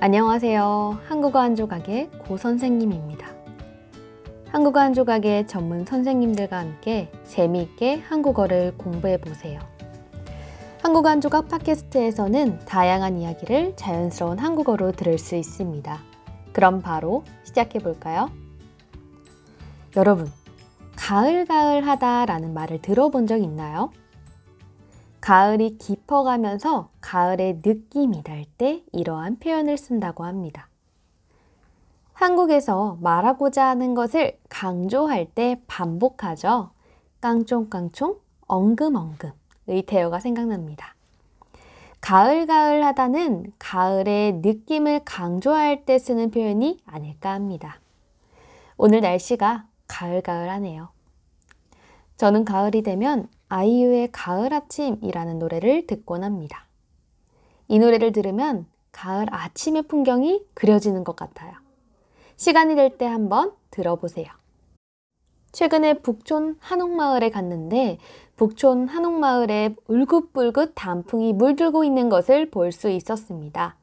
안녕하세요. 한국어 한 조각의 고 선생님입니다. 한국어 한 조각의 전문 선생님들과 함께 재미있게 한국어를 공부해 보세요. 한국어 한 조각 팟캐스트에서는 다양한 이야기를 자연스러운 한국어로 들을 수 있습니다. 그럼 바로 시작해 볼까요? 여러분, 가을가을 하다라는 말을 들어본 적 있나요? 가을이 깊어가면서 가을의 느낌이 날 때 이러한 표현을 쓴다고 합니다. 한국에서 말하고자 하는 것을 강조할 때 반복하죠. 깡총깡총, 엉금엉금, 의태어가 생각납니다. 가을가을 하다는 가을의 느낌을 강조할 때 쓰는 표현이 아닐까 합니다. 오늘 날씨가 가을가을 하네요. 저는 가을이 되면 아이유의 가을 아침이라는 노래를 듣곤 합니다. 이 노래를 들으면 가을 아침의 풍경이 그려지는 것 같아요. 시간이 될 때 한번 들어보세요. 최근에 북촌 한옥마을에 갔는데 북촌 한옥마을에 울긋불긋 단풍이 물들고 있는 것을 볼 수 있었습니다.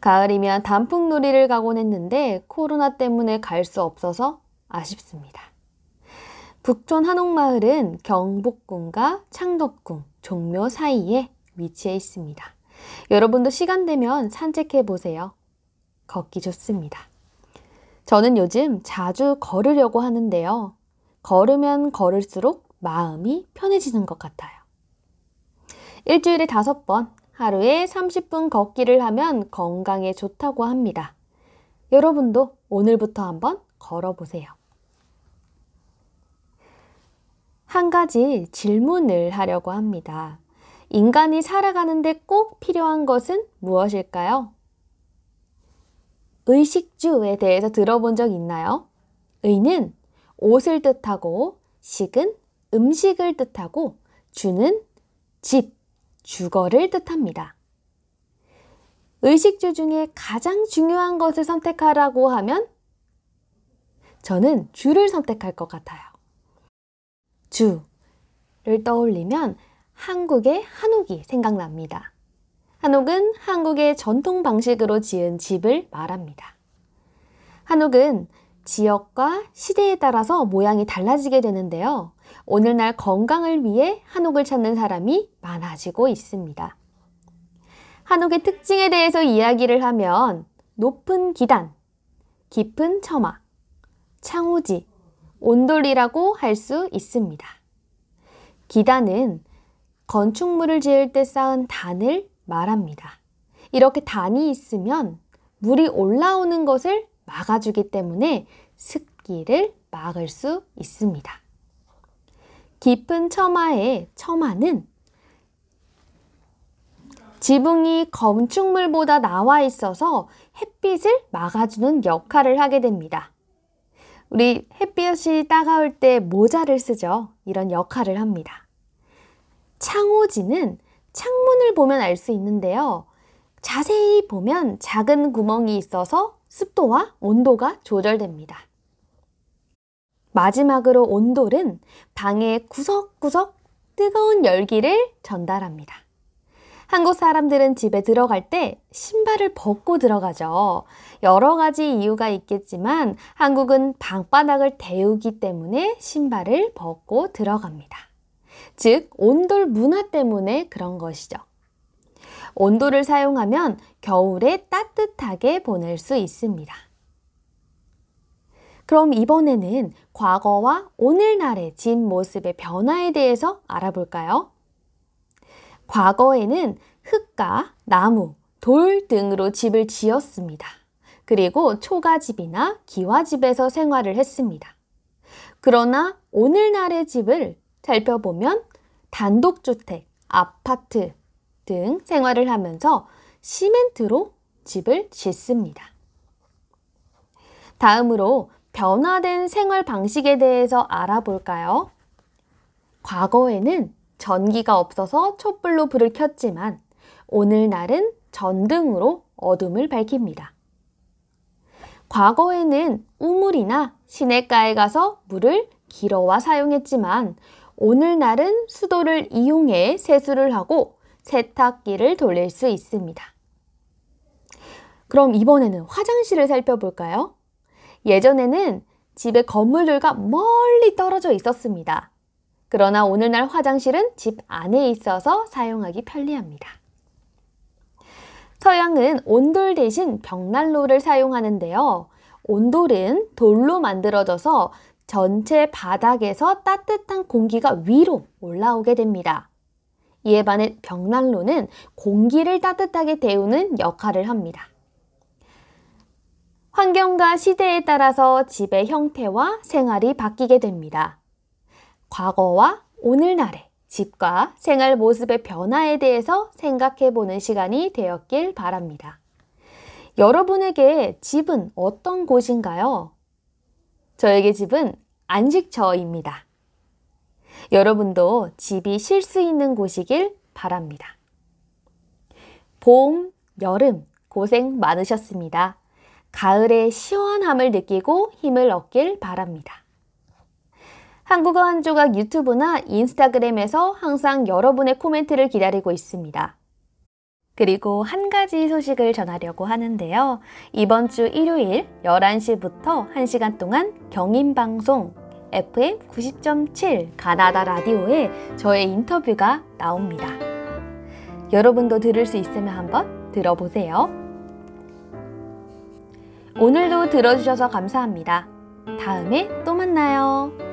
가을이면 단풍놀이를 가곤 했는데 코로나 때문에 갈 수 없어서 아쉽습니다. 북촌 한옥마을은 경복궁과 창덕궁, 종묘 사이에 위치해 있습니다. 여러분도 시간 되면 산책해 보세요. 걷기 좋습니다. 저는 요즘 자주 걸으려고 하는데요. 걸으면 걸을수록 마음이 편해지는 것 같아요. 일주일에 다섯 번, 하루에 30분 걷기를 하면 건강에 좋다고 합니다. 여러분도 오늘부터 한번 걸어보세요. 한 가지 질문을 하려고 합니다. 인간이 살아가는데 꼭 필요한 것은 무엇일까요? 의식주에 대해서 들어본 적 있나요? 의는 옷을 뜻하고 식은 음식을 뜻하고 주는 집, 주거를 뜻합니다. 의식주 중에 가장 중요한 것을 선택하라고 하면 저는 주를 선택할 것 같아요. 주를 떠올리면 한국의 한옥이 생각납니다. 한옥은 한국의 전통 방식으로 지은 집을 말합니다. 한옥은 지역과 시대에 따라서 모양이 달라지게 되는데요. 오늘날 건강을 위해 한옥을 찾는 사람이 많아지고 있습니다. 한옥의 특징에 대해서 이야기를 하면 높은 기단, 깊은 처마, 창호지, 온돌이라고 할 수 있습니다. 기단은 건축물을 지을 때 쌓은 단을 말합니다. 이렇게 단이 있으면 물이 올라오는 것을 막아주기 때문에 습기를 막을 수 있습니다. 깊은 처마의 처마는 지붕이 건축물보다 나와 있어서 햇빛을 막아주는 역할을 하게 됩니다. 우리 햇빛이 따가울 때 모자를 쓰죠. 이런 역할을 합니다. 창호지는 창문을 보면 알 수 있는데요. 자세히 보면 작은 구멍이 있어서 습도와 온도가 조절됩니다. 마지막으로 온돌은 방의 구석구석 뜨거운 열기를 전달합니다. 한국 사람들은 집에 들어갈 때 신발을 벗고 들어가죠. 여러 가지 이유가 있겠지만 한국은 방바닥을 데우기 때문에 신발을 벗고 들어갑니다. 즉, 온돌 문화 때문에 그런 것이죠. 온돌을 사용하면 겨울에 따뜻하게 보낼 수 있습니다. 그럼 이번에는 과거와 오늘날의 집 모습의 변화에 대해서 알아볼까요? 과거에는 흙과 나무, 돌 등으로 집을 지었습니다. 그리고 초가집이나 기와집에서 생활을 했습니다. 그러나 오늘날의 집을 살펴보면 단독주택, 아파트 등 생활을 하면서 시멘트로 집을 짓습니다. 다음으로 변화된 생활 방식에 대해서 알아볼까요? 과거에는 전기가 없어서 촛불로 불을 켰지만 오늘날은 전등으로 어둠을 밝힙니다. 과거에는 우물이나 시냇가에 가서 물을 길어와 사용했지만 오늘날은 수도를 이용해 세수를 하고 세탁기를 돌릴 수 있습니다. 그럼 이번에는 화장실을 살펴볼까요? 예전에는 집에 건물들과 멀리 떨어져 있었습니다. 그러나 오늘날 화장실은 집 안에 있어서 사용하기 편리합니다. 서양은 온돌 대신 벽난로를 사용하는데요. 온돌은 돌로 만들어져서 전체 바닥에서 따뜻한 공기가 위로 올라오게 됩니다. 이에 반해 벽난로는 공기를 따뜻하게 데우는 역할을 합니다. 환경과 시대에 따라서 집의 형태와 생활이 바뀌게 됩니다. 과거와 오늘날의 집과 생활 모습의 변화에 대해서 생각해 보는 시간이 되었길 바랍니다. 여러분에게 집은 어떤 곳인가요? 저에게 집은 안식처입니다. 여러분도 집이 쉴 수 있는 곳이길 바랍니다. 봄, 여름 고생 많으셨습니다. 가을의 시원함을 느끼고 힘을 얻길 바랍니다. 한국어 한 조각 유튜브나 인스타그램에서 항상 여러분의 코멘트를 기다리고 있습니다. 그리고 한 가지 소식을 전하려고 하는데요. 이번 주 일요일 11시부터 1시간 동안 경인방송 FM 90.7 가나다 라디오에 저의 인터뷰가 나옵니다. 여러분도 들을 수 있으면 한번 들어보세요. 오늘도 들어주셔서 감사합니다. 다음에 또 만나요.